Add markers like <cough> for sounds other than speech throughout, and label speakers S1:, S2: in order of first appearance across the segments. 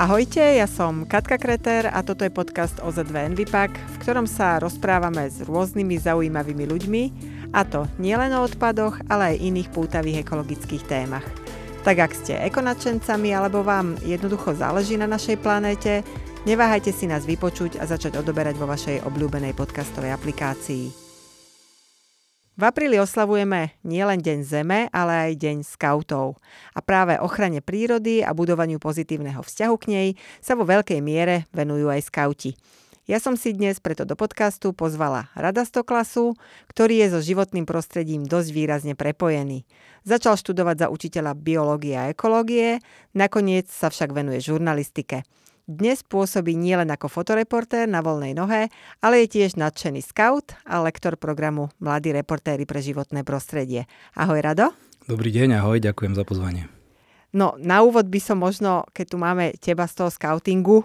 S1: Ahojte, ja som Katka Kreter a toto je podcast OZV Envipak, v ktorom sa rozprávame s rôznymi zaujímavými ľuďmi, a to nielen o odpadoch, ale aj iných pútavých ekologických témach. Tak ak ste ekonačencami alebo vám jednoducho záleží na našej planéte, neváhajte si nás vypočuť a začať odoberať vo vašej obľúbenej podcastovej aplikácii. V apríli oslavujeme nielen Deň Zeme, ale aj Deň skautov. A práve ochrane prírody a budovaniu pozitívneho vzťahu k nej sa vo veľkej miere venujú aj skauti. Ja som si dnes preto do podcastu pozvala Rada Stoklasu, ktorý je so životným prostredím dosť výrazne prepojený. Začal študovať za učiteľa biológie a ekológie, nakoniec sa však venuje žurnalistike. Dnes pôsobí nielen ako fotoreportér na voľnej nohe, ale je tiež nadšený scout a lektor programu Mladí reportéry pre životné prostredie. Ahoj Rado.
S2: Dobrý deň, ahoj, ďakujem za pozvanie.
S1: No, na úvod by som možno, keď tu máme teba z toho scoutingu,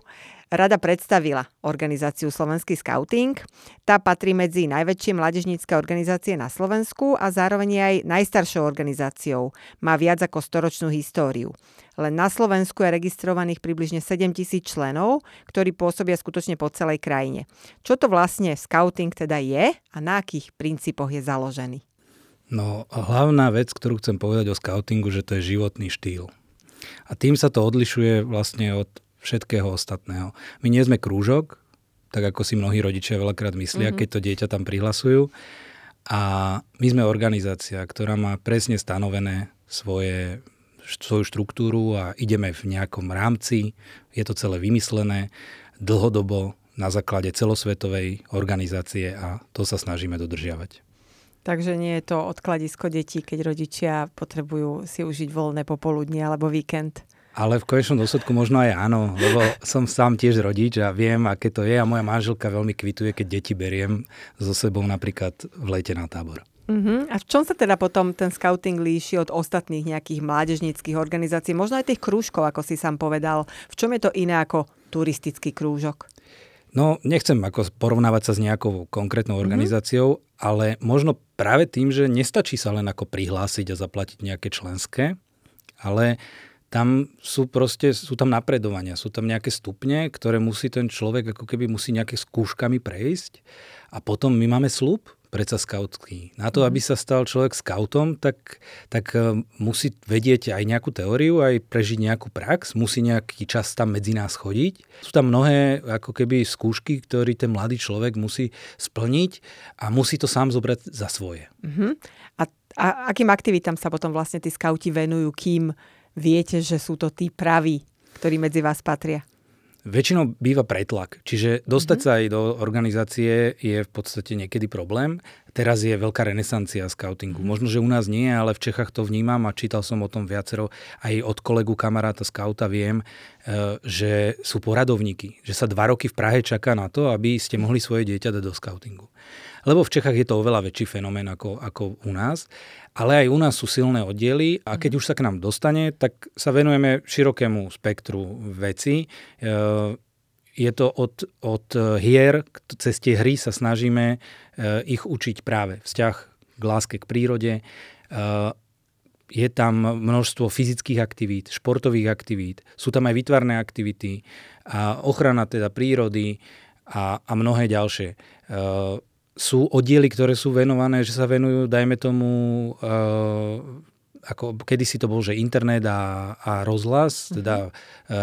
S1: rada predstavila organizáciu Slovenský scouting. Tá patrí medzi najväčšie mládežnícke organizácie na Slovensku a zároveň aj najstaršou organizáciou. Má viac ako storočnú históriu. Len na Slovensku je registrovaných približne 7 tisíc členov, ktorí pôsobia skutočne po celej krajine. Čo to vlastne scouting teda je a na akých princípoch je založený?
S2: No, hlavná vec, ktorú chcem povedať o scoutingu, že to je životný štýl. A tým sa to odlišuje vlastne od všetkého ostatného. My nie sme krúžok, tak ako si mnohí rodičia veľakrát myslia, mm-hmm. keď to dieťa tam prihlasujú. A my sme organizácia, ktorá má presne stanovené svoje svoju štruktúru a ideme v nejakom rámci. Je to celé vymyslené dlhodobo na základe celosvetovej organizácie a to sa snažíme dodržiavať.
S1: Takže nie je to odkladisko detí, keď rodičia potrebujú si užiť voľné popoludnie alebo víkend.
S2: Ale v konečnom dôsledku možno aj áno, lebo som sám tiež rodič a viem, aké to je a moja manželka veľmi kvituje, keď deti beriem so sebou napríklad v lete na tábor.
S1: Uh-huh. A v čom sa teda potom ten scouting líši od ostatných nejakých mládežníckých organizácií, možno aj tých krúžkov, ako si sám povedal? V čom je to iné ako turistický krúžok?
S2: No, nechcem ako porovnávať sa s nejakou konkrétnou mhm. organizáciou, uh-huh. ale možno práve tým, že nestačí sa len ako prihlásiť a zaplatiť nejaké členské, ale tam sú proste, sú tam napredovania, sú tam nejaké stupne, ktoré musí ten človek ako keby musí nejaké skúškami prejsť a potom my máme slub, predsa skautský. Na to, aby mhm. sa stal človek skautom, tak, tak e, musí vedieť aj nejakú teóriu, aj prežiť nejakú prax, musí nejaký čas tam medzi nás chodiť. Sú tam mnohé ako keby skúšky, ktorý ten mladý človek musí splniť a musí to sám zobrať za svoje.
S1: Uh-huh. A, a akým aktivitám sa potom vlastne tí skauti venujú, kým viete, že sú to tí praví, ktorí medzi vás patria?
S2: Väčšinou býva pretlak, čiže dostať mm-hmm. sa aj do organizácie je v podstate niekedy problém. Teraz je veľká renesancia scoutingu. Mm-hmm. Možno, že u nás nie, ale v Čechách to vnímam a čítal som o tom viacero. Aj od kolegu kamaráta scouta viem, e, že sú poradovníky, že sa dva roky v Prahe čaká na to, aby ste mohli svoje dieťa dať do scoutingu. Lebo v Čechách je to oveľa väčší fenomén ako, ako u nás. Ale aj u nás sú silné oddiely a keď mhm. už sa k nám dostane, tak sa venujeme širokému spektru veci. Je to od, od hier, cez tie hry sa snažíme e, ich učiť práve vzťah k láske, k prírode. E, je tam množstvo fyzických aktivít, športových aktivít, sú tam aj vytvarné aktivity, a ochrana teda prírody a, a mnohé ďalšie sú oddiely, ktoré sú venované, že sa venujú, dajme tomu, ako kedysi to bol, že internet a, a rozhlas, mm-hmm. teda uh,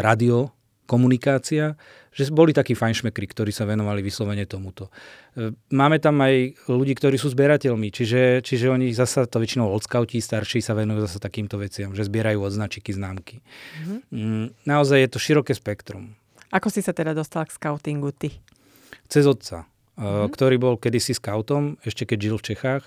S2: radio, komunikácia, že boli takí fajnšmekri, ktorí sa venovali vyslovene tomuto. Uh, máme tam aj ľudí, ktorí sú zbierateľmi, čiže, čiže oni zasa, to väčšinou oldskauti starší sa venujú zasa takýmto veciam, že zbierajú odznačiky, známky. Mm-hmm. Mm, naozaj je to široké spektrum.
S1: Ako si sa teda dostal k skautingu ty?
S2: Cez otca mm-hmm. ktorý bol kedysi skautom, ešte keď žil v Čechách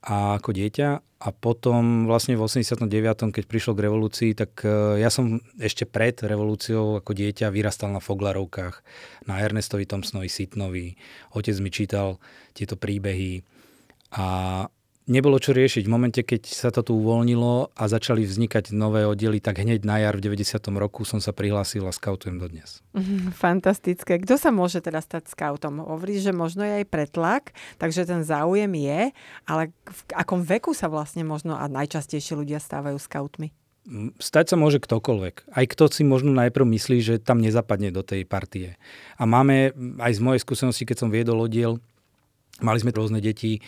S2: a ako dieťa a potom vlastne v 89. keď prišlo k revolúcii, tak e, ja som ešte pred revolúciou ako dieťa vyrastal na Foglarovkách, na Ernestovi Thompsonovi Sitnovi. Otec mi čítal tieto príbehy a nebolo čo riešiť. V momente, keď sa to tu uvoľnilo a začali vznikať nové oddiely, tak hneď na jar v 90. roku som sa prihlásil a skautujem dodnes. <laughs>
S1: Fantastické. Kto sa môže teda stať skautom? Hovorí, že možno je aj pretlak, takže ten záujem je, ale v akom veku sa vlastne možno a najčastejšie ľudia stávajú skautmi?
S2: Stať sa môže ktokoľvek. Aj kto si možno najprv myslí, že tam nezapadne do tej partie. A máme aj z mojej skúsenosti, keď som viedol oddiel, mali sme rôzne deti, e,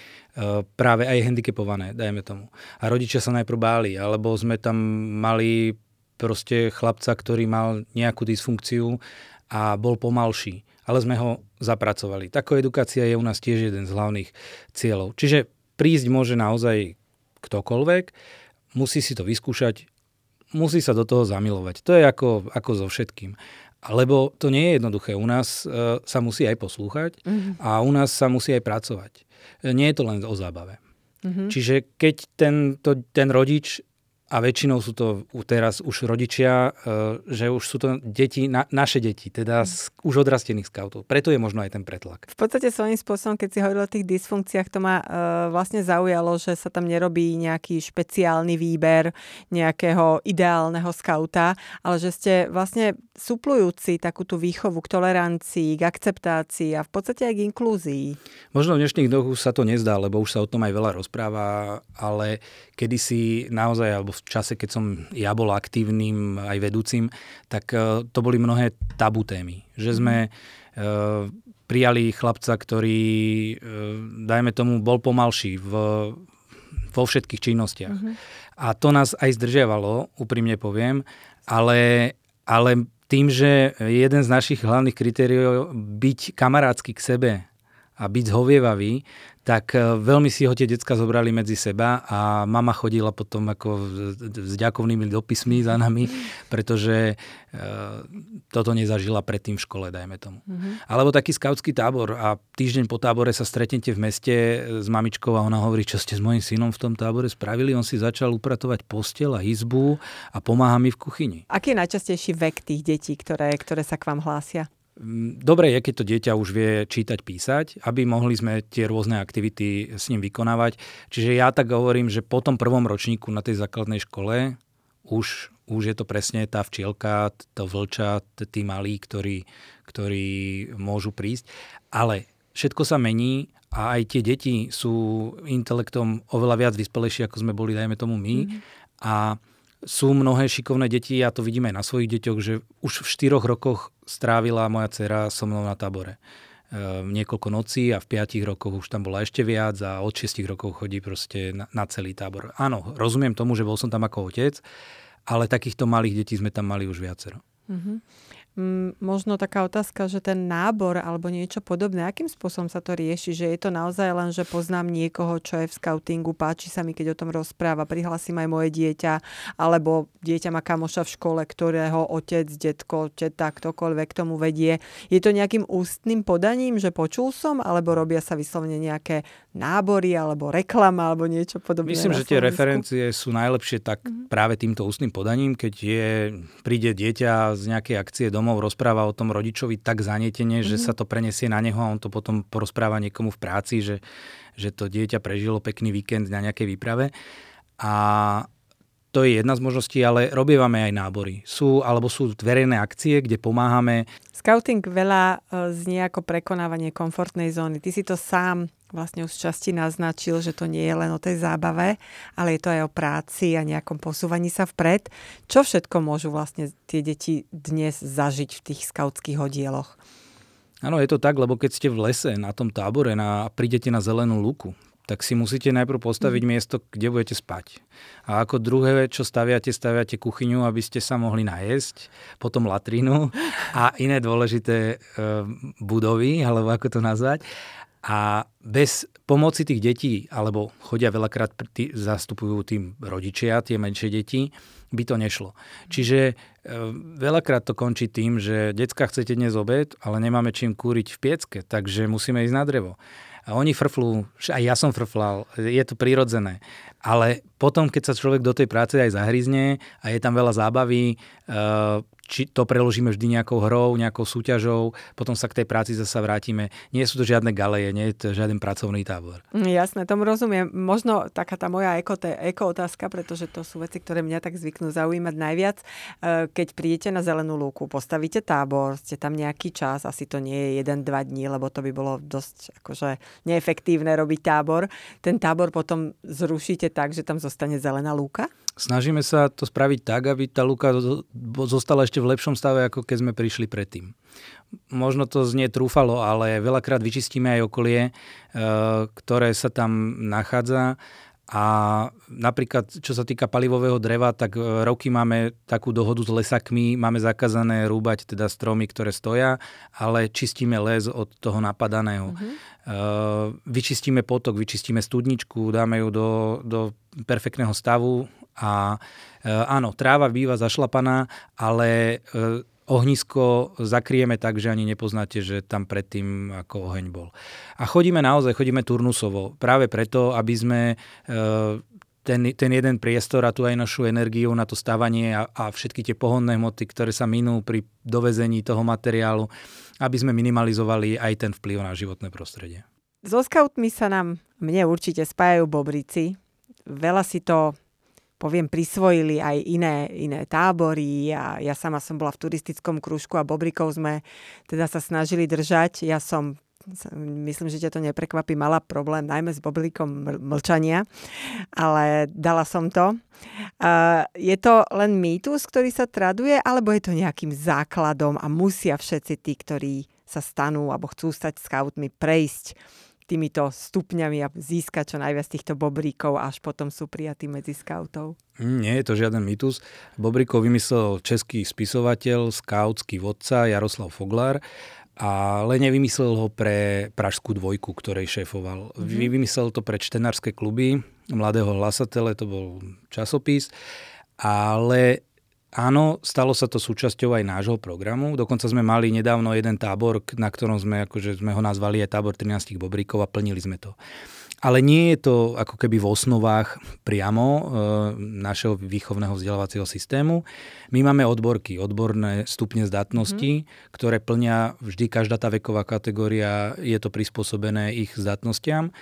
S2: práve aj handicapované, dajme tomu. A rodičia sa najprv báli, alebo sme tam mali proste chlapca, ktorý mal nejakú dysfunkciu a bol pomalší. Ale sme ho zapracovali. Taká edukácia je u nás tiež jeden z hlavných cieľov. Čiže prísť môže naozaj ktokoľvek, musí si to vyskúšať, musí sa do toho zamilovať. To je ako, ako so všetkým. Lebo to nie je jednoduché. U nás e, sa musí aj poslúchať mm-hmm. a u nás sa musí aj pracovať. E, nie je to len o zábave. Mm-hmm. Čiže keď ten, to, ten rodič a väčšinou sú to teraz už rodičia, e, že už sú to deti, na, naše deti, teda z už odrastených skautov. Preto je možno aj ten pretlak.
S1: V podstate svojím spôsobom, keď si hovoril o tých dysfunkciách, to ma uh, vlastne zaujalo, že sa tam nerobí nejaký špeciálny výber nejakého ideálneho skauta, ale že ste vlastne suplujúci takú tú výchovu k tolerancii, k akceptácii a v podstate aj k inklúzii.
S2: Možno v dnešných dňoch sa to nezdá, lebo už sa o tom aj veľa rozpráva, ale kedysi naozaj, alebo v čase, keď som ja bol aktívnym aj vedúcim, tak e, to boli mnohé tabu témy. Že sme e, prijali chlapca, ktorý, e, dajme tomu, bol pomalší v, vo všetkých činnostiach. Uh-huh. A to nás aj zdržiavalo, úprimne poviem, ale, ale tým, že jeden z našich hlavných kritérií byť kamarádsky k sebe a byť zhovievavý, tak e, veľmi si ho tie decka zobrali medzi seba a mama chodila potom ako s ďakovnými dopismi za nami, <laughs> pretože e, toto nezažila predtým v škole, dajme tomu. Mm-hmm. Alebo taký skautský tábor a týždeň po tábore sa stretnete v meste s mamičkou a ona hovorí, čo ste s mojim synom v tom tábore spravili. On si začal upratovať postel a izbu a pomáha mi v kuchyni.
S1: Aký je najčastejší vek tých detí, ktoré, ktoré sa k vám hlásia?
S2: Mm, dobre je, keď to dieťa už vie čítať, písať, aby mohli sme tie rôzne aktivity s ním vykonávať. Čiže ja tak hovorím, že po tom prvom ročníku na tej základnej škole už, už je to presne tá včielka, to vlča, tí malí, ktorí, ktorí môžu prísť. Ale všetko sa mení a aj tie deti sú intelektom oveľa viac vyspelejšie, ako sme boli, dajme tomu my. Mm-hmm. A sú mnohé šikovné deti, ja to vidím aj na svojich deťoch, že už v štyroch rokoch strávila moja dcera so mnou na tábore. E, niekoľko nocí a v piatich rokoch už tam bola ešte viac a od šiestich rokov chodí proste na, na celý tábor. Áno, rozumiem tomu, že bol som tam ako otec, ale takýchto malých detí sme tam mali už viacero. Mm-hmm
S1: možno taká otázka, že ten nábor alebo niečo podobné, akým spôsobom sa to rieši? Že je to naozaj len, že poznám niekoho, čo je v scoutingu, páči sa mi, keď o tom rozpráva, prihlasím aj moje dieťa, alebo dieťa má kamoša v škole, ktorého otec, detko, teta, ktokoľvek tomu vedie. Je to nejakým ústnym podaním, že počul som, alebo robia sa vyslovene nejaké nábory, alebo reklama, alebo niečo podobné?
S2: Myslím, že tie referencie sú najlepšie tak mm-hmm. práve týmto ústnym podaním, keď je, príde dieťa z nejakej akcie do domov rozpráva o tom rodičovi tak zanietene, mm-hmm. že mhm. sa to prenesie na neho a on to potom porozpráva niekomu v práci, že, že to dieťa prežilo pekný víkend na nejakej výprave. A to je jedna z možností, ale robievame aj nábory. Sú, alebo sú verejné akcie, kde pomáhame.
S1: Scouting veľa e, znie ako prekonávanie komfortnej zóny. Ty si to sám vlastne už časti naznačil, že to nie je len o tej zábave, ale je to aj o práci a nejakom posúvaní sa vpred. Čo všetko môžu vlastne tie deti dnes zažiť v tých skautských oddieloch?
S2: Áno, je to tak, lebo keď ste v lese na tom tábore a prídete na zelenú luku, tak si musíte najprv postaviť mm. miesto, kde budete spať. A ako druhé, čo staviate, staviate kuchyňu, aby ste sa mohli najesť, potom latrínu <laughs> a iné dôležité e, budovy, alebo ako to nazvať. A bez pomoci tých detí, alebo chodia veľakrát, tí, zastupujú tým rodičia, tie menšie deti, by to nešlo. Čiže e, veľakrát to končí tým, že decka chcete dnes obed, ale nemáme čím kúriť v piecke, takže musíme ísť na drevo. A oni frflú, aj ja som frflal, je to prirodzené. Ale potom, keď sa človek do tej práce aj zahryzne a je tam veľa zábavy či to preložíme vždy nejakou hrou, nejakou súťažou, potom sa k tej práci zase vrátime. Nie sú to žiadne galeje, nie je to žiaden pracovný tábor.
S1: Mm, jasné, tomu rozumiem. Možno taká tá moja eko, eko otázka, pretože to sú veci, ktoré mňa tak zvyknú zaujímať najviac. E, keď prídete na zelenú lúku, postavíte tábor, ste tam nejaký čas, asi to nie je jeden, dva dní, lebo to by bolo dosť akože neefektívne robiť tábor. Ten tábor potom zrušíte tak, že tam zostane zelená lúka?
S2: Snažíme sa to spraviť tak, aby tá lúka zostala ešte v lepšom stave, ako keď sme prišli predtým. Možno to znie trúfalo, ale veľakrát vyčistíme aj okolie, e, ktoré sa tam nachádza a napríklad, čo sa týka palivového dreva, tak e, roky máme takú dohodu s lesakmi, máme zakázané rúbať teda stromy, ktoré stoja, ale čistíme les od toho napadaného. Uh-huh. Vyčistíme potok, vyčistíme studničku, dáme ju do, do perfektného stavu a áno, tráva býva zašlapaná, ale ohnisko zakrieme tak, že ani nepoznáte, že tam predtým ako oheň bol. A chodíme naozaj, chodíme turnusovo, práve preto, aby sme e, ten, ten jeden priestor a tu aj našu energiu na to stávanie a, a všetky tie pohonné hmoty, ktoré sa minú pri dovezení toho materiálu, aby sme minimalizovali aj ten vplyv na životné prostredie.
S1: So scoutmi sa nám, mne určite spájajú bobrici. Veľa si to poviem, prisvojili aj iné, iné tábory a ja sama som bola v turistickom krúžku a Bobrikov sme teda sa snažili držať. Ja som myslím, že ťa to neprekvapí, mala problém najmä s boblikom mlčania, ale dala som to. Je to len mýtus, ktorý sa traduje, alebo je to nejakým základom a musia všetci tí, ktorí sa stanú alebo chcú stať scoutmi, prejsť týmito stupňami a získať čo najviac týchto bobríkov, až potom sú prijatí medzi skautov?
S2: Mm, nie je to žiaden mýtus. Bobríkov vymyslel český spisovateľ, skautský vodca Jaroslav Foglár ale nevymyslel ho pre Pražskú dvojku, ktorej šéfoval. Mm-hmm. Vymyslel to pre čtenárske kluby, Mladého hlasatele, to bol časopis, ale Áno, stalo sa to súčasťou aj nášho programu. Dokonca sme mali nedávno jeden tábor, na ktorom sme, akože sme ho nazvali aj tábor 13 bobríkov a plnili sme to. Ale nie je to ako keby v osnovách priamo e, našeho výchovného vzdelávacieho systému. My máme odborky, odborné stupne zdatnosti, mm. ktoré plnia vždy každá tá veková kategória, je to prispôsobené ich zdatnostiam.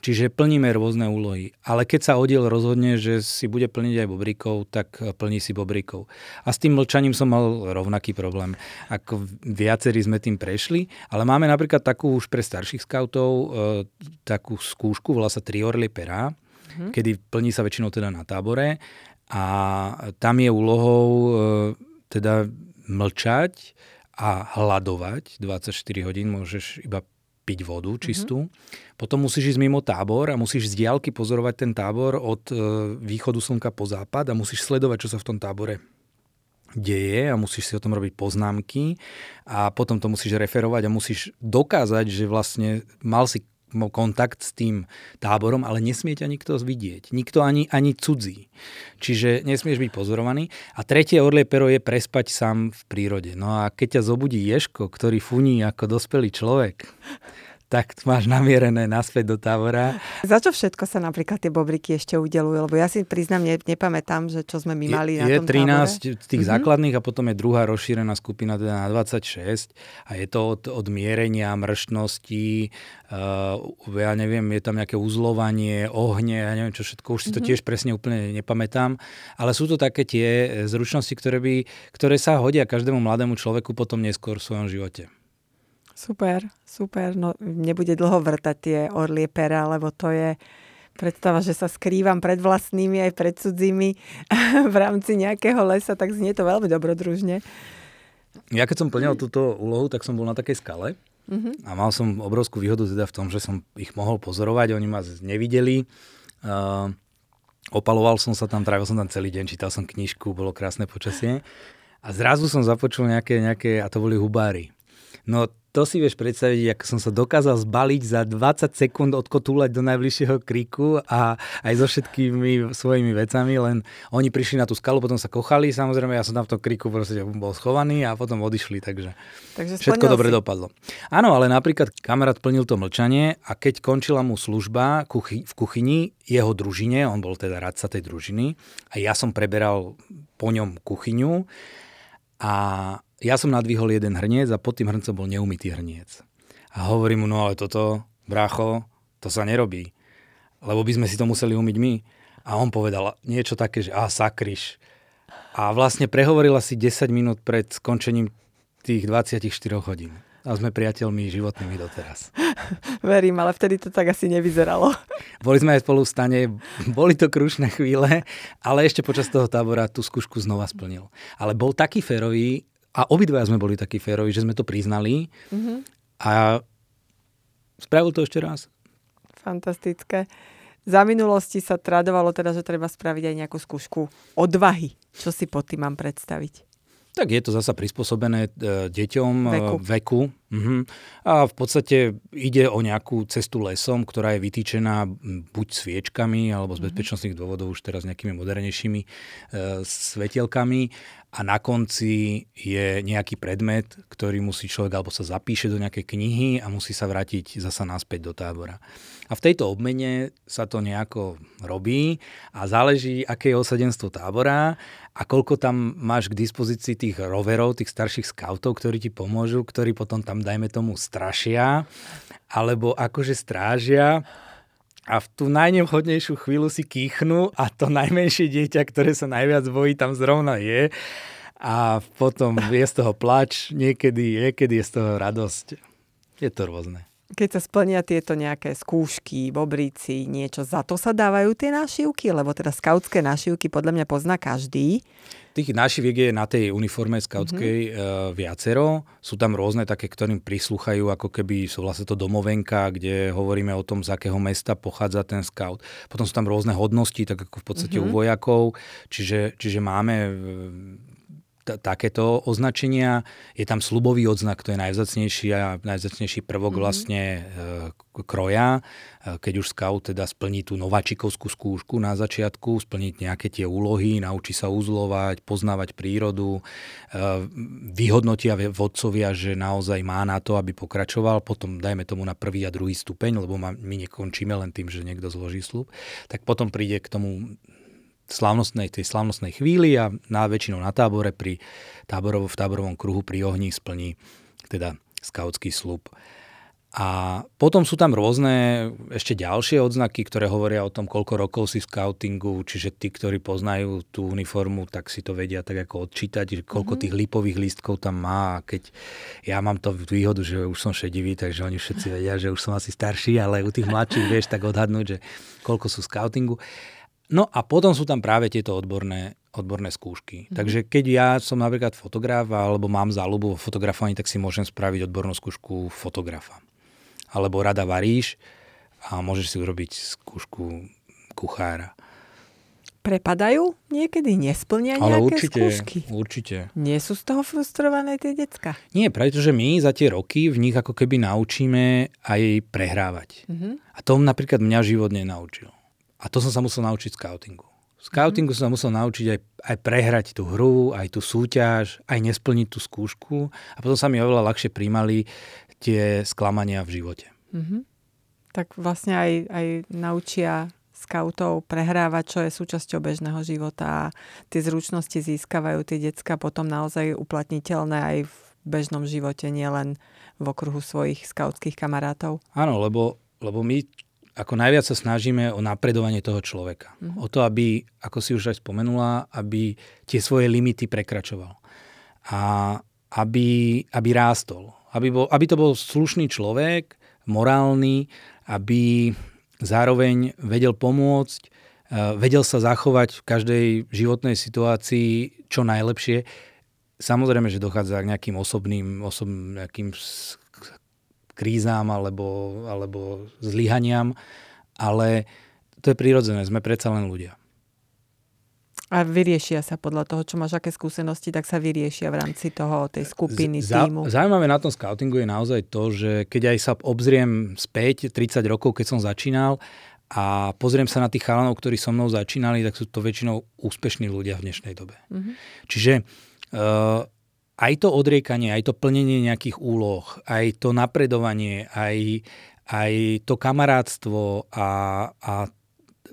S2: Čiže plníme rôzne úlohy. Ale keď sa oddiel rozhodne, že si bude plniť aj bobrikov, tak plní si bobrikov. A s tým mlčaním som mal rovnaký problém. Ako viacerí sme tým prešli, ale máme napríklad takú už pre starších skautov e, takú skúšku, volá sa Tri orly pera, mm-hmm. kedy plní sa väčšinou teda na tábore a tam je úlohou e, teda mlčať a hľadovať 24 hodín, môžeš iba piť vodu čistú. Mm-hmm. Potom musíš ísť mimo tábor a musíš z diálky pozorovať ten tábor od e, východu slnka po západ a musíš sledovať, čo sa v tom tábore deje a musíš si o tom robiť poznámky a potom to musíš referovať a musíš dokázať, že vlastne mal si kontakt s tým táborom, ale nesmie ťa nikto vidieť. Nikto ani, ani cudzí. Čiže nesmieš byť pozorovaný. A tretie orlie pero je prespať sám v prírode. No a keď ťa zobudí ješko, ktorý funí ako dospelý človek, tak máš namierené naspäť do tábora.
S1: Za čo všetko sa napríklad tie bobriky ešte udelujú? Lebo ja si priznám, ne, nepamätám, že čo sme my mali
S2: je,
S1: na
S2: je
S1: tom
S2: 13
S1: tábore.
S2: z tých mm-hmm. základných a potom je druhá rozšírená skupina teda na 26 a je to od, od mierenia, mrštnosti, uh, ja neviem, je tam nejaké uzlovanie, ohne, ja neviem čo všetko, už si to mm-hmm. tiež presne úplne nepamätám, ale sú to také tie zručnosti, ktoré, by, ktoré sa hodia každému mladému človeku potom neskôr v svojom živote.
S1: Super, super. No nebude dlho vrtať tie orlie pera, lebo to je predstava, že sa skrývam pred vlastnými aj pred cudzími <laughs> v rámci nejakého lesa, tak znie to veľmi dobrodružne.
S2: Ja keď som plnil túto úlohu, tak som bol na takej skale mm-hmm. a mal som obrovskú výhodu teda v tom, že som ich mohol pozorovať, oni ma nevideli. Uh, opaloval som sa tam, trávil som tam celý deň, čítal som knižku, bolo krásne počasie. A zrazu som započul nejaké, nejaké a to boli hubári. No to si vieš predstaviť, ako som sa dokázal zbaliť za 20 sekúnd odkotúľať do najbližšieho kríku a aj so všetkými svojimi vecami, len oni prišli na tú skalu, potom sa kochali, samozrejme ja som tam v tom kríku proste bol schovaný a potom odišli, takže, takže všetko dobre si. dopadlo. Áno, ale napríklad kamarát plnil to mlčanie a keď končila mu služba kuchy, v kuchyni, jeho družine, on bol teda radca tej družiny a ja som preberal po ňom kuchyňu a ja som nadvihol jeden hrniec a pod tým hrncom bol neumytý hrniec. A hovorím mu, no ale toto, brácho, to sa nerobí. Lebo by sme si to museli umyť my. A on povedal niečo také, že a sakryš. A vlastne prehovoril asi 10 minút pred skončením tých 24 hodín. A sme priateľmi životnými doteraz. <laughs>
S1: Verím, ale vtedy to tak asi nevyzeralo. <laughs>
S2: Boli sme aj spolu v stane, boli to krušné chvíle, ale ešte počas toho tábora tú skúšku znova splnil. Ale bol taký férový, a obidvaja sme boli takí férovi, že sme to priznali mm-hmm. a spravil to ešte raz.
S1: Fantastické. Za minulosti sa tradovalo teda, že treba spraviť aj nejakú skúšku odvahy. Čo si pod tým mám predstaviť?
S2: Tak je to zasa prispôsobené e, deťom e, veku. veku. Uh-huh. A v podstate ide o nejakú cestu lesom, ktorá je vytýčená buď sviečkami, alebo z mhm. bezpečnostných dôvodov už teraz nejakými modernejšími e, svetielkami a na konci je nejaký predmet, ktorý musí človek alebo sa zapíše do nejakej knihy a musí sa vrátiť zasa naspäť do tábora. A v tejto obmene sa to nejako robí a záleží, aké je osadenstvo tábora a koľko tam máš k dispozícii tých roverov, tých starších scoutov, ktorí ti pomôžu, ktorí potom tam, dajme tomu, strašia alebo akože strážia a v tú najnevhodnejšiu chvíľu si kýchnú a to najmenšie dieťa, ktoré sa najviac bojí, tam zrovna je a potom je z toho plač, niekedy, niekedy je z toho radosť. Je to rôzne.
S1: Keď sa splnia tieto nejaké skúšky, bobríci, niečo, za to sa dávajú tie nášivky? Lebo teda skautské nášivky podľa mňa pozná každý.
S2: Tých nášiviek je na tej uniforme skautskej mm-hmm. viacero. Sú tam rôzne také, ktorým prislúchajú, ako keby sú vlastne to domovenka, kde hovoríme o tom, z akého mesta pochádza ten scout. Potom sú tam rôzne hodnosti, tak ako v podstate mm-hmm. u vojakov. Čiže, čiže máme takéto označenia. Je tam slubový odznak, to je najvzacnejší a najvzacnejší prvok mm-hmm. vlastne e, kroja. E, keď už scout teda splní tú nováčikovskú skúšku na začiatku, splniť nejaké tie úlohy, naučí sa uzlovať, poznávať prírodu, e, vyhodnotia vodcovia, že naozaj má na to, aby pokračoval, potom dajme tomu na prvý a druhý stupeň, lebo my nekončíme len tým, že niekto zloží slub, tak potom príde k tomu slavnostnej, tej slavnostnej chvíli a na väčšinou na tábore pri táborov, v táborovom kruhu pri ohni splní teda skautský slub. A potom sú tam rôzne ešte ďalšie odznaky, ktoré hovoria o tom, koľko rokov si v scoutingu, čiže tí, ktorí poznajú tú uniformu, tak si to vedia tak ako odčítať, že koľko mm-hmm. tých lipových lístkov tam má. A keď ja mám to výhodu, že už som šedivý, takže oni všetci vedia, že už som asi starší, ale u tých mladších vieš tak odhadnúť, že koľko sú v scoutingu. No a potom sú tam práve tieto odborné, odborné skúšky. Mm. Takže keď ja som napríklad fotograf alebo mám záľubu vo fotografovaní, tak si môžem spraviť odbornú skúšku fotografa. Alebo rada varíš a môžeš si urobiť skúšku kuchára.
S1: Prepadajú? Niekedy nesplnia nejaké Ale určite, skúšky?
S2: určite.
S1: Nie sú z toho frustrované tie decka?
S2: Nie, pretože my za tie roky v nich ako keby naučíme aj prehrávať. Mm-hmm. A to napríklad mňa život nenaučil. A to som sa musel naučiť scoutingu. V scoutingu som sa musel naučiť aj, aj prehrať tú hru, aj tú súťaž, aj nesplniť tú skúšku a potom sa mi oveľa ľahšie príjmali tie sklamania v živote. Mm-hmm.
S1: Tak vlastne aj, aj naučia skautov prehrávať, čo je súčasťou bežného života a tie zručnosti získavajú tie decka potom naozaj uplatniteľné aj v bežnom živote, nielen v okruhu svojich skautských kamarátov.
S2: Áno, lebo, lebo my ako najviac sa snažíme o napredovanie toho človeka. Mm-hmm. O to, aby, ako si už aj spomenula, aby tie svoje limity prekračoval. A aby, aby rástol. Aby, bol, aby to bol slušný človek, morálny, aby zároveň vedel pomôcť, e, vedel sa zachovať v každej životnej situácii čo najlepšie. Samozrejme, že dochádza k nejakým osobným, osobným nejakým krízám alebo, alebo zlyhaniam, ale to je prirodzené, sme predsa len ľudia.
S1: A vyriešia sa podľa toho, čo máš aké skúsenosti, tak sa vyriešia v rámci toho, tej skupiny, Z, týmu.
S2: Zaujímavé na tom scoutingu je naozaj to, že keď aj sa obzriem späť, 30 rokov, keď som začínal, a pozriem sa na tých chalanov, ktorí so mnou začínali, tak sú to väčšinou úspešní ľudia v dnešnej dobe. Mm-hmm. Čiže uh, aj to odriekanie, aj to plnenie nejakých úloh, aj to napredovanie, aj, aj to kamarátstvo a, a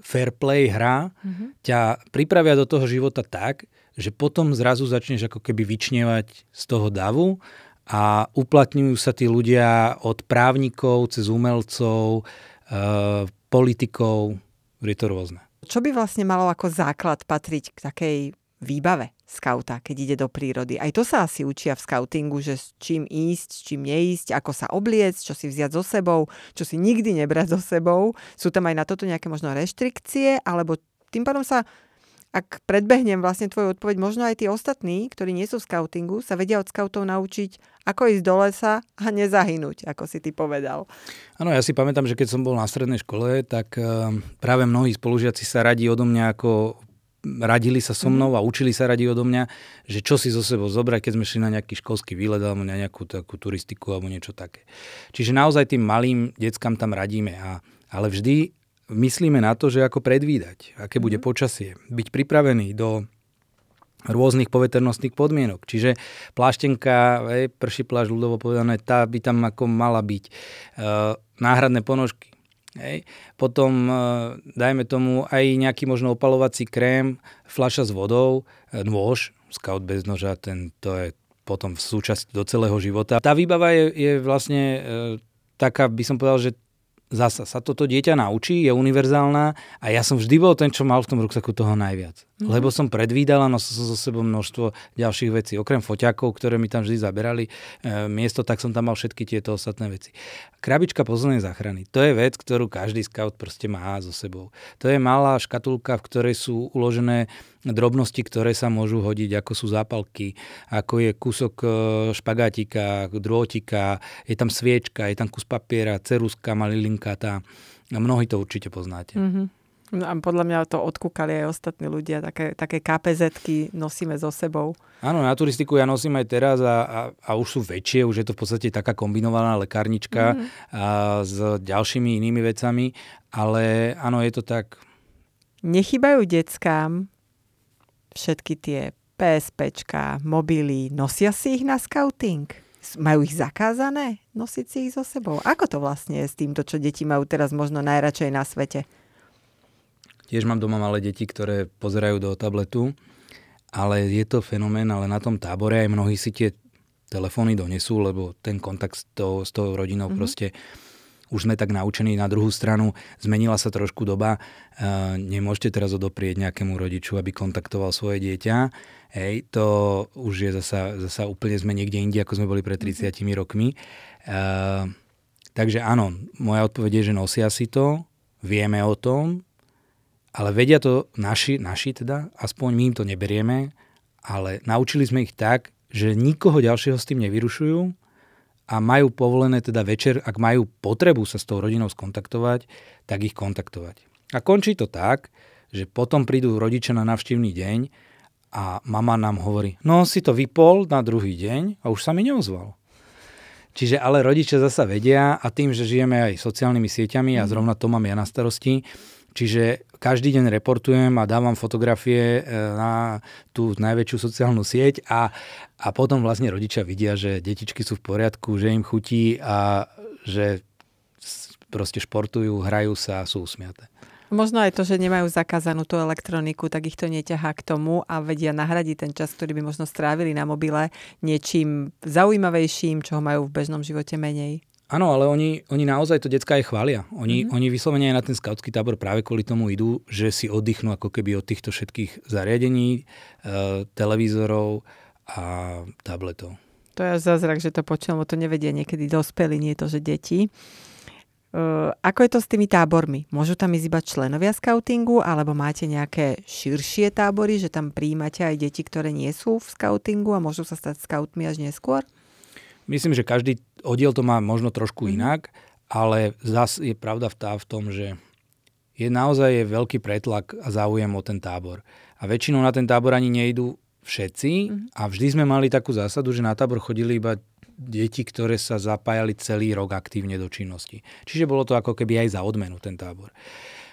S2: fair play hra mm-hmm. ťa pripravia do toho života tak, že potom zrazu začneš ako keby vyčnievať z toho davu a uplatňujú sa tí ľudia od právnikov cez umelcov, uh, politikov, je to rôzne.
S1: Čo by vlastne malo ako základ patriť k takej výbave skauta, keď ide do prírody. Aj to sa asi učia v skautingu, že s čím ísť, s čím neísť, ako sa obliecť, čo si vziať so sebou, čo si nikdy nebrať so sebou. Sú tam aj na toto nejaké možno reštrikcie, alebo tým pádom sa ak predbehnem vlastne tvoju odpoveď, možno aj tí ostatní, ktorí nie sú v skautingu, sa vedia od skautov naučiť, ako ísť do lesa a nezahynúť, ako si ty povedal.
S2: Áno, ja si pamätám, že keď som bol na strednej škole, tak eh, práve mnohí spolužiaci sa radí odo mňa ako radili sa so mnou a učili sa radi odo mňa, že čo si zo sebou zobrať, keď sme šli na nejaký školský výlet alebo na nejakú takú turistiku alebo niečo také. Čiže naozaj tým malým deckám tam radíme. A, ale vždy myslíme na to, že ako predvídať, aké bude mhm. počasie, byť pripravený do rôznych poveternostných podmienok. Čiže pláštenka, ej, prší pláž, ľudovo povedané, tá by tam ako mala byť. E, náhradné ponožky. Hej. Potom, e, dajme tomu, aj nejaký možno opalovací krém, fľaša s vodou, e, nôž, scout bez noža, ten, to je potom súčasť do celého života. Tá výbava je, je vlastne e, taká, by som povedal, že zasa sa toto dieťa naučí, je univerzálna a ja som vždy bol ten, čo mal v tom ruksaku toho najviac. Mm-hmm. Lebo som predvídal a nosil som so sebou množstvo ďalších vecí. Okrem foťakov, ktoré mi tam vždy zaberali e, miesto, tak som tam mal všetky tieto ostatné veci. Krabička pozornej záchrany. To je vec, ktorú každý scout proste má so sebou. To je malá škatulka, v ktorej sú uložené drobnosti, ktoré sa môžu hodiť, ako sú zápalky, ako je kúsok e, špagátika, drôtika, je tam sviečka, je tam kus papiera, ceruska, malilinka, tá. Mnohí to určite poznáte. Mm-hmm.
S1: No a podľa mňa to odkúkali aj ostatní ľudia, také, také KPZ-ky nosíme so sebou.
S2: Áno, na turistiku ja nosím aj teraz a, a, a už sú väčšie, už je to v podstate taká kombinovaná lekárnička mm-hmm. a, s ďalšími inými vecami, ale áno, je to tak.
S1: Nechybajú deckám všetky tie PSPčka, mobily, nosia si ich na scouting? Majú ich zakázané? Nosiť si ich so sebou? Ako to vlastne je s týmto, čo deti majú teraz možno najradšej na svete?
S2: Tiež mám doma malé deti, ktoré pozerajú do tabletu, ale je to fenomén, ale na tom tábore aj mnohí si tie telefóny donesú, lebo ten kontakt s tou, s tou rodinou mm-hmm. proste už sme tak naučení na druhú stranu, zmenila sa trošku doba, e, nemôžete teraz odoprieť nejakému rodiču, aby kontaktoval svoje dieťa. Hej, to už je zasa, zasa úplne sme niekde inde, ako sme boli pred 30 mm-hmm. rokmi. E, takže áno, moja odpoveď je, že nosia si to, vieme o tom, ale vedia to naši, naši teda, aspoň my im to neberieme, ale naučili sme ich tak, že nikoho ďalšieho s tým nevyrušujú, a majú povolené teda večer, ak majú potrebu sa s tou rodinou skontaktovať, tak ich kontaktovať. A končí to tak, že potom prídu rodičia na navštívny deň a mama nám hovorí, no si to vypol na druhý deň a už sa mi neozval. Čiže ale rodičia zasa vedia a tým, že žijeme aj sociálnymi sieťami a mhm. zrovna to mám ja na starosti, čiže každý deň reportujem a dávam fotografie e, na tú najväčšiu sociálnu sieť a, a potom vlastne rodičia vidia, že detičky sú v poriadku, že im chutí a že proste športujú, hrajú sa a sú usmiaté.
S1: Možno aj to, že nemajú zakázanú tú elektroniku, tak ich to neťahá k tomu a vedia nahradiť ten čas, ktorý by možno strávili na mobile niečím zaujímavejším, čo ho majú v bežnom živote menej.
S2: Áno, ale oni, oni naozaj to decka aj chvália. Oni, mm-hmm. oni vyslovene aj na ten skautský tábor práve kvôli tomu idú, že si oddychnú ako keby od týchto všetkých zariadení, e, televízorov a tabletov.
S1: To je zázrak, že to počujem, to nevedia niekedy dospelí, nie to, že deti. Uh, ako je to s tými tábormi? Môžu tam ísť iba členovia skautingu, alebo máte nejaké širšie tábory, že tam príjmate aj deti, ktoré nie sú v skautingu a môžu sa stať skautmi až neskôr?
S2: Myslím, že každý oddiel to má možno trošku mm. inak, ale zase je pravda v, tá v tom, že je naozaj je veľký pretlak a záujem o ten tábor. A väčšinou na ten tábor ani nejdú všetci mm-hmm. a vždy sme mali takú zásadu, že na tábor chodili iba deti, ktoré sa zapájali celý rok aktívne do činnosti. Čiže bolo to ako keby aj za odmenu ten tábor.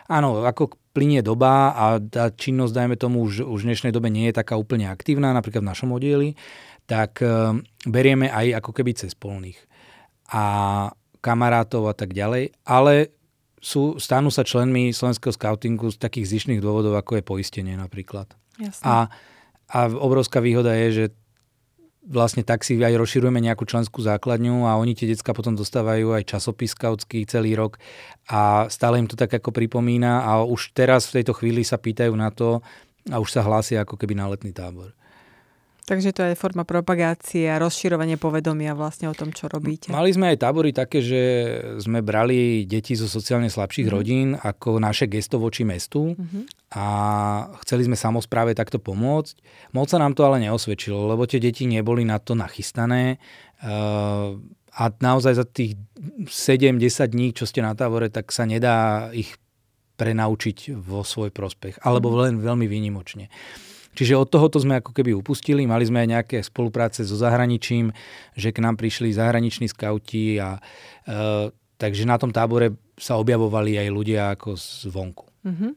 S2: Áno, ako plinie doba a tá činnosť, dajme tomu, už, už v dnešnej dobe nie je taká úplne aktívna, napríklad v našom oddieli, tak e, berieme aj ako keby cez polných a kamarátov a tak ďalej, ale sú, stanú sa členmi slovenského scoutingu z takých zišných dôvodov, ako je poistenie napríklad.
S1: Jasne.
S2: A, a obrovská výhoda je, že vlastne tak si aj rozširujeme nejakú členskú základňu a oni tie decka potom dostávajú aj časopis skautský celý rok a stále im to tak ako pripomína a už teraz v tejto chvíli sa pýtajú na to a už sa hlásia ako keby na letný tábor.
S1: Takže to je forma propagácie a rozširovanie povedomia vlastne o tom, čo robíte.
S2: Mali sme aj tábory také, že sme brali deti zo sociálne slabších mm-hmm. rodín ako naše gesto voči mestu mm-hmm. a chceli sme samozpráve takto pomôcť. Moc sa nám to ale neosvedčilo, lebo tie deti neboli na to nachystané a naozaj za tých 7-10 dní, čo ste na tábore, tak sa nedá ich prenaučiť vo svoj prospech, alebo mhm. len veľmi výnimočne. Čiže od tohoto sme ako keby upustili. Mali sme aj nejaké spolupráce so zahraničím, že k nám prišli zahraniční skauti a e, takže na tom tábore sa objavovali aj ľudia ako zvonku.
S1: Mm-hmm.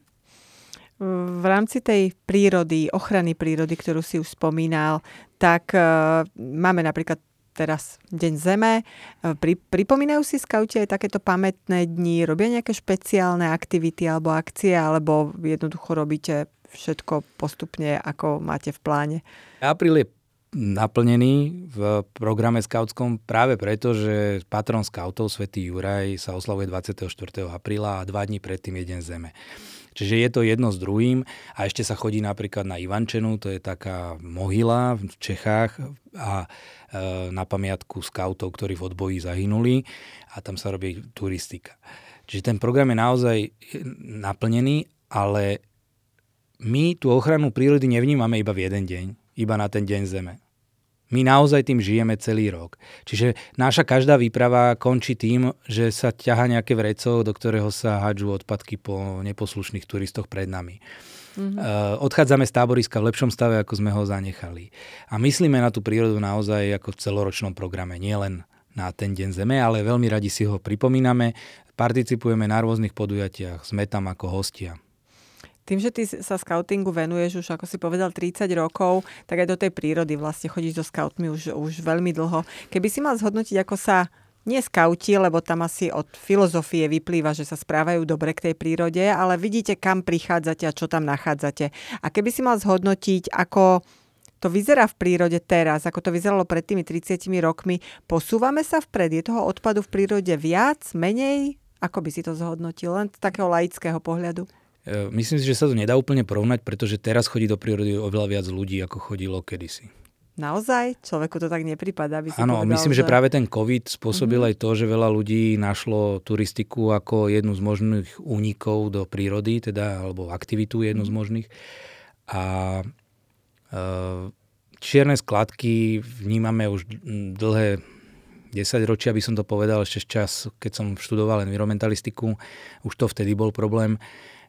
S1: V rámci tej prírody, ochrany prírody, ktorú si už spomínal, tak e, máme napríklad teraz Deň Zeme. E, pri, pripomínajú si skauti aj takéto pamätné dni? Robia nejaké špeciálne aktivity alebo akcie? Alebo jednoducho robíte všetko postupne, ako máte v pláne?
S2: Apríl je naplnený v programe skautskom práve preto, že patron skautov Svetý Juraj sa oslavuje 24. apríla a dva dní predtým je Deň Zeme. Čiže je to jedno s druhým a ešte sa chodí napríklad na Ivančenu, to je taká mohyla v Čechách a e, na pamiatku skautov, ktorí v odboji zahynuli a tam sa robí turistika. Čiže ten program je naozaj naplnený, ale my tú ochranu prírody nevnímame iba v jeden deň, iba na ten deň Zeme. My naozaj tým žijeme celý rok. Čiže naša každá výprava končí tým, že sa ťaha nejaké vreco, do ktorého sa hádžu odpadky po neposlušných turistoch pred nami. Mm-hmm. Odchádzame z táboriska v lepšom stave, ako sme ho zanechali. A myslíme na tú prírodu naozaj ako v celoročnom programe, nielen na ten deň Zeme, ale veľmi radi si ho pripomíname, participujeme na rôznych podujatiach, sme tam ako hostia.
S1: Tým, že ty sa scoutingu venuješ už, ako si povedal, 30 rokov, tak aj do tej prírody vlastne chodíš so scoutmi už, už veľmi dlho. Keby si mal zhodnotiť, ako sa nie skauti, lebo tam asi od filozofie vyplýva, že sa správajú dobre k tej prírode, ale vidíte, kam prichádzate a čo tam nachádzate. A keby si mal zhodnotiť, ako to vyzerá v prírode teraz, ako to vyzeralo pred tými 30 rokmi, posúvame sa vpred? Je toho odpadu v prírode viac, menej? Ako by si to zhodnotil? Len z takého laického pohľadu.
S2: E, myslím si, že sa to nedá úplne porovnať, pretože teraz chodí do prírody oveľa viac ľudí, ako chodilo kedysi.
S1: Naozaj? Človeku to tak nepripadá, si
S2: Áno,
S1: povedal,
S2: myslím, že... že práve ten COVID spôsobil mm-hmm. aj to, že veľa ľudí našlo turistiku ako jednu z možných únikov do prírody, teda, alebo aktivitu jednu mm-hmm. z mhm. možných. A e, čierne skladky vnímame už dlhé 10 ročia, by som to povedal, ešte čas, keď som študoval environmentalistiku, už to vtedy bol problém.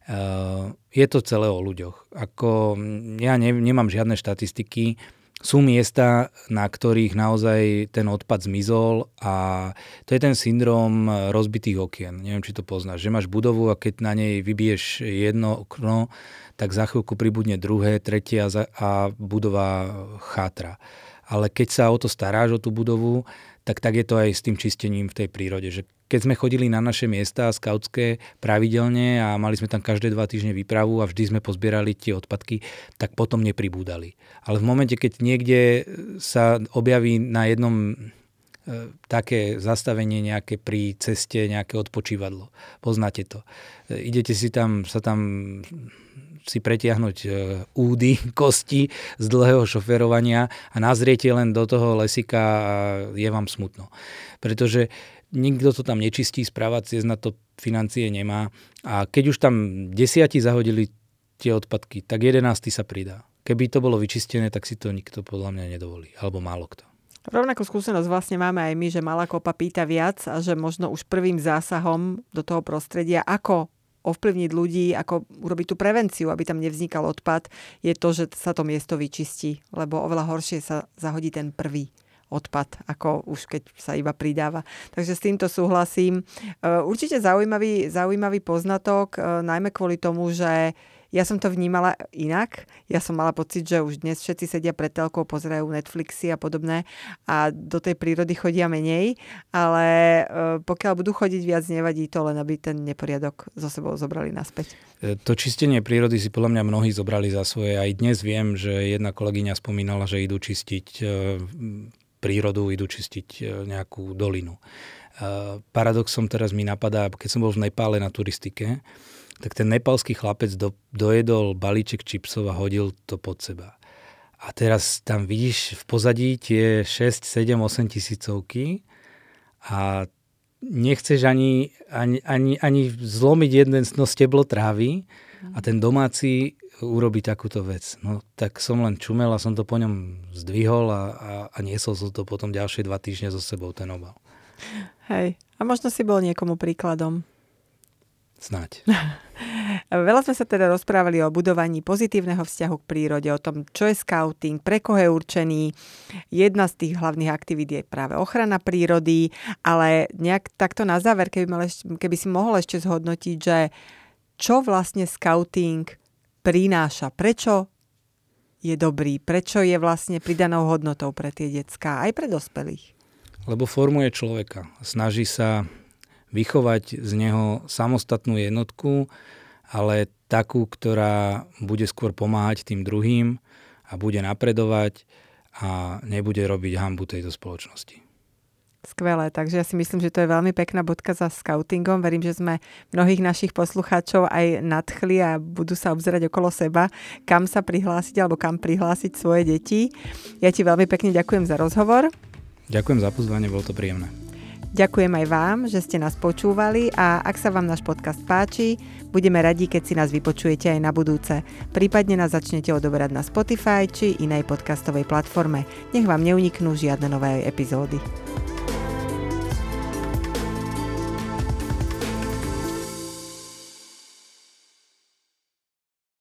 S2: Eh, je to celé o ľuďoch. Ako, ja ne, nemám žiadne štatistiky, sú miesta, na ktorých naozaj ten odpad zmizol a to je ten syndrom rozbitých okien. Neviem, či to poznáš. Že máš budovu a keď na nej vybiješ jedno okno, tak za chvíľku pribudne druhé, tretie a budova chátra. Ale keď sa o to staráš, o tú budovu, tak tak je to aj s tým čistením v tej prírode. Že keď sme chodili na naše miesta skautské pravidelne a mali sme tam každé dva týždne výpravu a vždy sme pozbierali tie odpadky, tak potom nepribúdali. Ale v momente, keď niekde sa objaví na jednom e, také zastavenie nejaké pri ceste, nejaké odpočívadlo. Poznáte to. E, idete si tam, sa tam si pretiahnuť e, údy, <laughs> kosti z dlhého šoferovania a nazriete len do toho lesika a je vám smutno. Pretože nikto to tam nečistí, správať ciest na to financie nemá. A keď už tam desiati zahodili tie odpadky, tak jedenáctý sa pridá. Keby to bolo vyčistené, tak si to nikto podľa mňa nedovolí. Alebo málo kto.
S1: Rovnakú skúsenosť vlastne máme aj my, že malá kopa pýta viac a že možno už prvým zásahom do toho prostredia, ako ovplyvniť ľudí, ako urobiť tú prevenciu, aby tam nevznikal odpad, je to, že sa to miesto vyčistí, lebo oveľa horšie sa zahodí ten prvý odpad, ako už keď sa iba pridáva. Takže s týmto súhlasím. Určite zaujímavý, zaujímavý poznatok, najmä kvôli tomu, že ja som to vnímala inak. Ja som mala pocit, že už dnes všetci sedia pred telkou, pozerajú Netflixy a podobné a do tej prírody chodia menej, ale e, pokiaľ budú chodiť viac, nevadí to, len aby ten neporiadok zo sebou zobrali naspäť.
S2: E, to čistenie prírody si podľa mňa mnohí zobrali za svoje. Aj dnes viem, že jedna kolegyňa spomínala, že idú čistiť e, prírodu, idú čistiť nejakú dolinu. Paradoxom teraz mi napadá, keď som bol v Nepále na turistike, tak ten nepalský chlapec do, dojedol balíček čipsov a hodil to pod seba. A teraz tam vidíš v pozadí tie 6, 7, 8 tisícovky a nechceš ani, ani, ani, ani zlomiť jeden steblo trávy a ten domáci urobí takúto vec. No tak som len čumel a som to po ňom zdvihol a, a, a niesol som to potom ďalšie dva týždne so sebou, ten obal.
S1: Hej, a možno si bol niekomu príkladom.
S2: Snáď. <laughs>
S1: Veľa sme sa teda rozprávali o budovaní pozitívneho vzťahu k prírode, o tom, čo je scouting, pre koho je určený. Jedna z tých hlavných aktivít je práve ochrana prírody, ale nejak takto na záver, keby, mal, keby si mohol ešte zhodnotiť, že čo vlastne scouting prináša, prečo je dobrý, prečo je vlastne pridanou hodnotou pre tie decká, aj pre dospelých.
S2: Lebo formuje človeka. Snaží sa vychovať z neho samostatnú jednotku, ale takú, ktorá bude skôr pomáhať tým druhým a bude napredovať a nebude robiť hambu tejto spoločnosti.
S1: Skvelé, takže ja si myslím, že to je veľmi pekná bodka za scoutingom. Verím, že sme mnohých našich poslucháčov aj nadchli a budú sa obzerať okolo seba, kam sa prihlásiť alebo kam prihlásiť svoje deti. Ja ti veľmi pekne ďakujem za rozhovor.
S2: Ďakujem za pozvanie, bolo to príjemné.
S1: Ďakujem aj vám, že ste nás počúvali a ak sa vám náš podcast páči, budeme radi, keď si nás vypočujete aj na budúce. Prípadne nás začnete odoberať na Spotify či inej podcastovej platforme. Nech vám neuniknú žiadne nové epizódy.